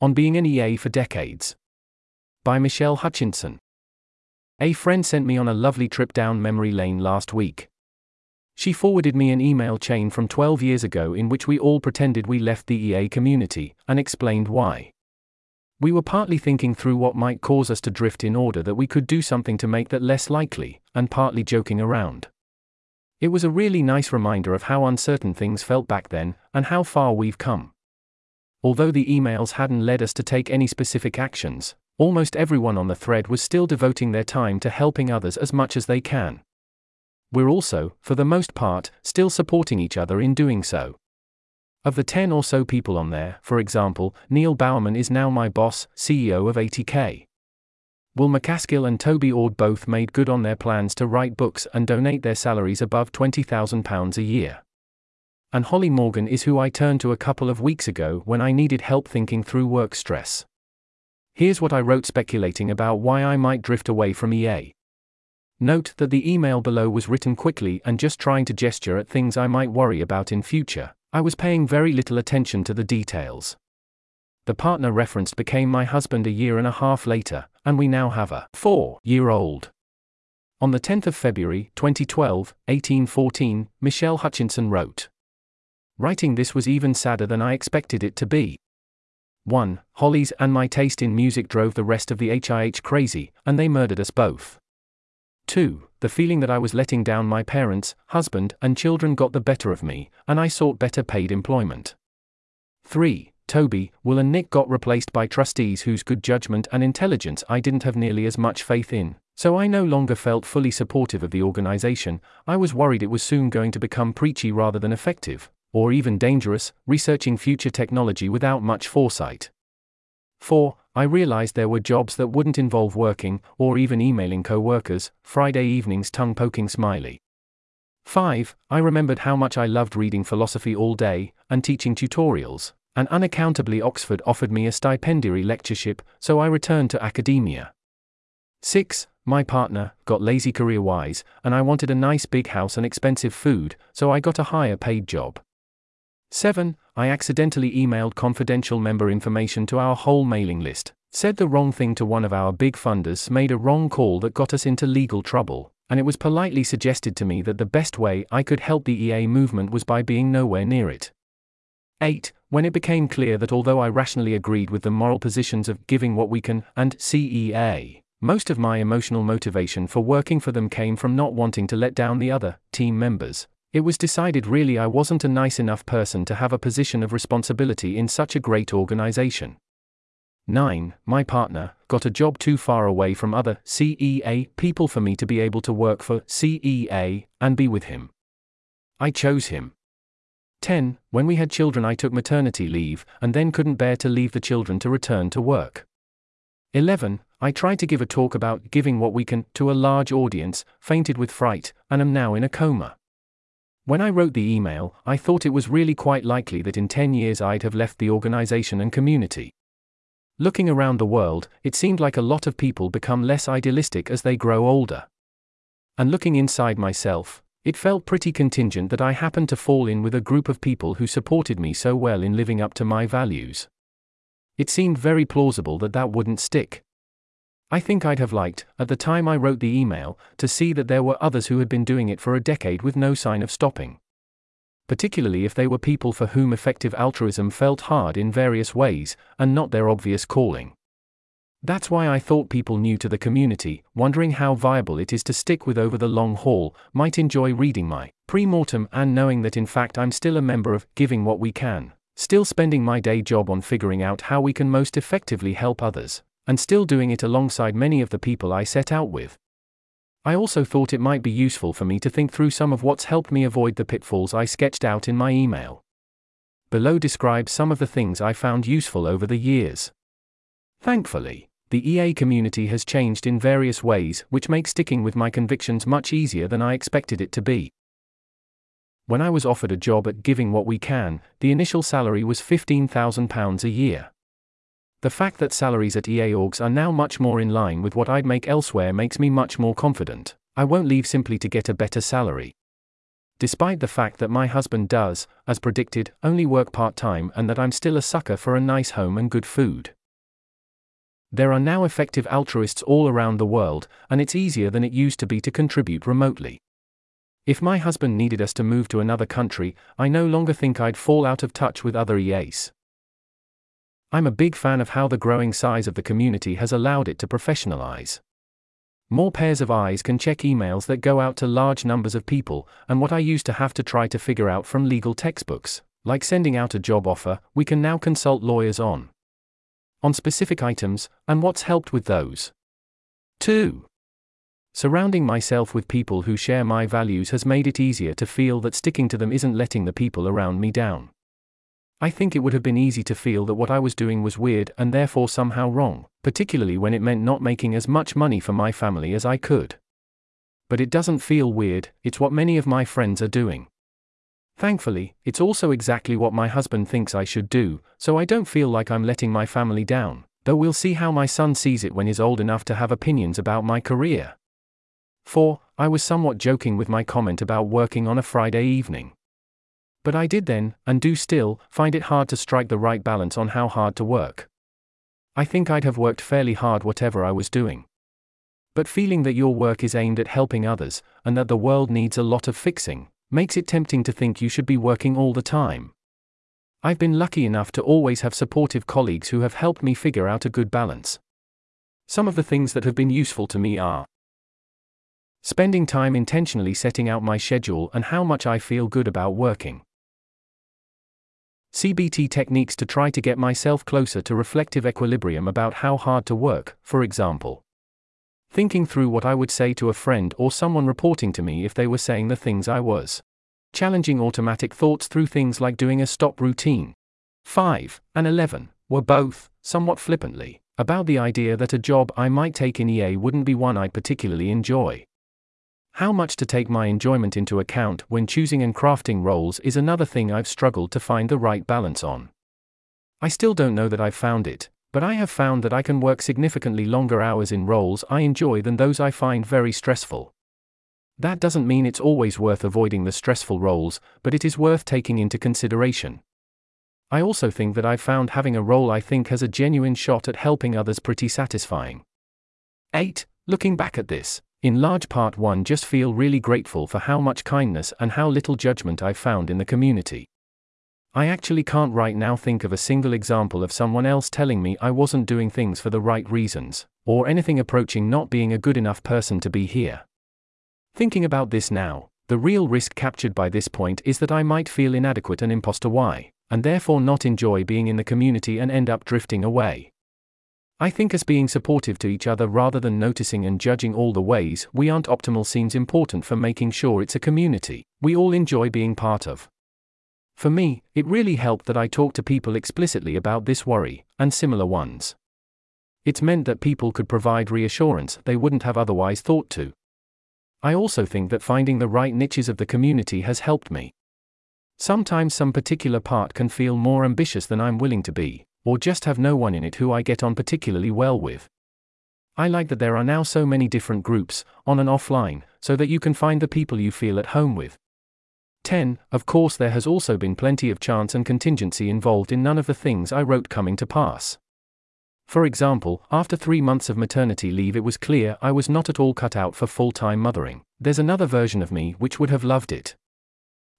On Being an EA for Decades. By Michelle Hutchinson. A friend sent me on a lovely trip down memory lane last week. She forwarded me an email chain from 12 years ago in which we all pretended we left the EA community, and explained why. We were partly thinking through what might cause us to drift in order that we could do something to make that less likely, and partly joking around. It was a really nice reminder of how uncertain things felt back then, and how far we've come. Although the emails hadn't led us to take any specific actions, almost everyone on the thread was still devoting their time to helping others as much as they can. We're also, for the most part, still supporting each other in doing so. Of the 10 or so people on there, for example, Niel Bowerman is now my boss, CEO of 80K. Will MacAskill and Toby Ord both made good on their plans to write books and donate their salaries above £20,000 a year. And Holly Morgan is who I turned to a couple of weeks ago when I needed help thinking through work stress. Here's what I wrote speculating about why I might drift away from EA. Note that the email below was written quickly and just trying to gesture at things I might worry about in future. I was paying very little attention to the details. The partner referenced became my husband a year and a half later, and we now have a four year old. On the 10th of February, 2012, 1814, Michelle Hutchinson wrote. Writing this was even sadder than I expected it to be. 1. Holly's and my taste in music drove the rest of the HIH crazy, and they murdered us both. 2. The feeling that I was letting down my parents, husband, and children got the better of me, and I sought better paid employment. 3. Toby, Will, and Nick got replaced by trustees whose good judgment and intelligence I didn't have nearly as much faith in, so I no longer felt fully supportive of the organization. I was worried it was soon going to become preachy rather than effective, or even dangerous, researching future technology without much foresight. 4. I realized there were jobs that wouldn't involve working, or even emailing co workers, Friday evenings tongue poking smiley. 5. I remembered how much I loved reading philosophy all day, and teaching tutorials, and unaccountably Oxford offered me a stipendiary lectureship, so I returned to academia. 6. My partner got lazy career wise, and I wanted a nice big house and expensive food, so I got a higher paid job. 7. I accidentally emailed confidential member information to our whole mailing list, said the wrong thing to one of our big funders, made a wrong call that got us into legal trouble, and it was politely suggested to me that the best way I could help the EA movement was by being nowhere near it. 8. When it became clear that although I rationally agreed with the moral positions of giving what we can and CEA, most of my emotional motivation for working for them came from not wanting to let down the other team members, it was decided really I wasn't a nice enough person to have a position of responsibility in such a great organization. 9. My partner got a job too far away from other CEA people for me to be able to work for CEA and be with him. I chose him. 10. When we had children, I took maternity leave and then couldn't bear to leave the children to return to work. 11. I tried to give a talk about giving what we can to a large audience, fainted with fright, and am now in a coma. When I wrote the email, I thought it was really quite likely that in 10 years I'd have left the organization and community. Looking around the world, it seemed like a lot of people become less idealistic as they grow older. And looking inside myself, it felt pretty contingent that I happened to fall in with a group of people who supported me so well in living up to my values. It seemed very plausible that that wouldn't stick. I think I'd have liked, at the time I wrote the email, to see that there were others who had been doing it for a decade with no sign of stopping. Particularly if they were people for whom effective altruism felt hard in various ways, and not their obvious calling. That's why I thought people new to the community, wondering how viable it is to stick with over the long haul, might enjoy reading my pre mortem and knowing that in fact I'm still a member of Giving What We Can, still spending my day job on figuring out how we can most effectively help others and still doing it alongside many of the people I set out with. I also thought it might be useful for me to think through some of what's helped me avoid the pitfalls I sketched out in my email. Below describes some of the things I found useful over the years. Thankfully, the EA community has changed in various ways, which makes sticking with my convictions much easier than I expected it to be. When I was offered a job at Giving What We Can, the initial salary was £15,000 a year. The fact that salaries at EA orgs are now much more in line with what I'd make elsewhere makes me much more confident. I won't leave simply to get a better salary. despite the fact that my husband does, as predicted, only work part time and that I'm still a sucker for a nice home and good food. There are now effective altruists all around the world, and it's easier than it used to be to contribute remotely. If my husband needed us to move to another country, I no longer think I'd fall out of touch with other EAs. I'm a big fan of how the growing size of the community has allowed it to professionalize. More pairs of eyes can check emails that go out to large numbers of people, and what I used to have to try to figure out from legal textbooks, like sending out a job offer, we can now consult lawyers on. On specific items, and what's helped with those. 2. Surrounding myself with people who share my values has made it easier to feel that sticking to them isn't letting the people around me down. I think it would have been easy to feel that what I was doing was weird and therefore somehow wrong, particularly when it meant not making as much money for my family as I could. But it doesn't feel weird, it's what many of my friends are doing. Thankfully, it's also exactly what my husband thinks I should do, so I don't feel like I'm letting my family down, though we'll see how my son sees it when he's old enough to have opinions about my career. 4. I was somewhat joking with my comment about working on a Friday evening. But I did then, and do still, find it hard to strike the right balance on how hard to work. I think I'd have worked fairly hard whatever I was doing. But feeling that your work is aimed at helping others, and that the world needs a lot of fixing, makes it tempting to think you should be working all the time. I've been lucky enough to always have supportive colleagues who have helped me figure out a good balance. Some of the things that have been useful to me are spending time intentionally setting out my schedule and how much I feel good about working. CBT techniques to try to get myself closer to reflective equilibrium about how hard to work, for example. Thinking through what I would say to a friend or someone reporting to me if they were saying the things I was. Challenging automatic thoughts through things like doing a stop routine. 5 and 11 were both, somewhat flippantly, about the idea that a job I might take in EA wouldn't be one I'd particularly enjoy. How much to take my enjoyment into account when choosing and crafting roles is another thing I've struggled to find the right balance on. I still don't know that I've found it, but I have found that I can work significantly longer hours in roles I enjoy than those I find very stressful. That doesn't mean it's always worth avoiding the stressful roles, but it is worth taking into consideration. I also think that I've found having a role I think has a genuine shot at helping others pretty satisfying. 8. Looking back at this, in large part, one just feel really grateful for how much kindness and how little judgment I've found in the community. I actually can't right now think of a single example of someone else telling me I wasn't doing things for the right reasons, or anything approaching not being a good enough person to be here. Thinking about this now, the real risk captured by this point is that I might feel inadequate and imposter why, and therefore not enjoy being in the community and end up drifting away. I think as being supportive to each other rather than noticing and judging all the ways we aren't optimal seems important for making sure it's a community we all enjoy being part of. For me, it really helped that I talked to people explicitly about this worry, and similar ones. It's meant that people could provide reassurance they wouldn't have otherwise thought to. I also think that finding the right niches of the community has helped me. Sometimes some particular part can feel more ambitious than I'm willing to be, or just have no one in it who I get on particularly well with. I like that there are now so many different groups, on and offline, so that you can find the people you feel at home with. 10. Of course, there has also been plenty of chance and contingency involved in none of the things I wrote coming to pass. For example, after three months of maternity leave, it was clear I was not at all cut out for full time mothering. There's another version of me which would have loved it.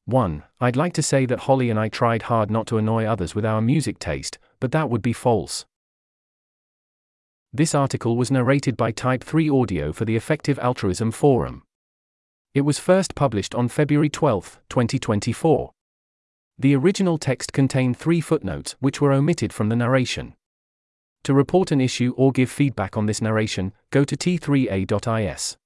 1. I'd like to say that Holly and I tried hard not to annoy others with our music taste, but that would be false. This article was narrated by Type 3 Audio for the Effective Altruism Forum. It was first published on February 12, 2024. The original text contained three footnotes which were omitted from the narration. To report an issue or give feedback on this narration, go to t3a.is.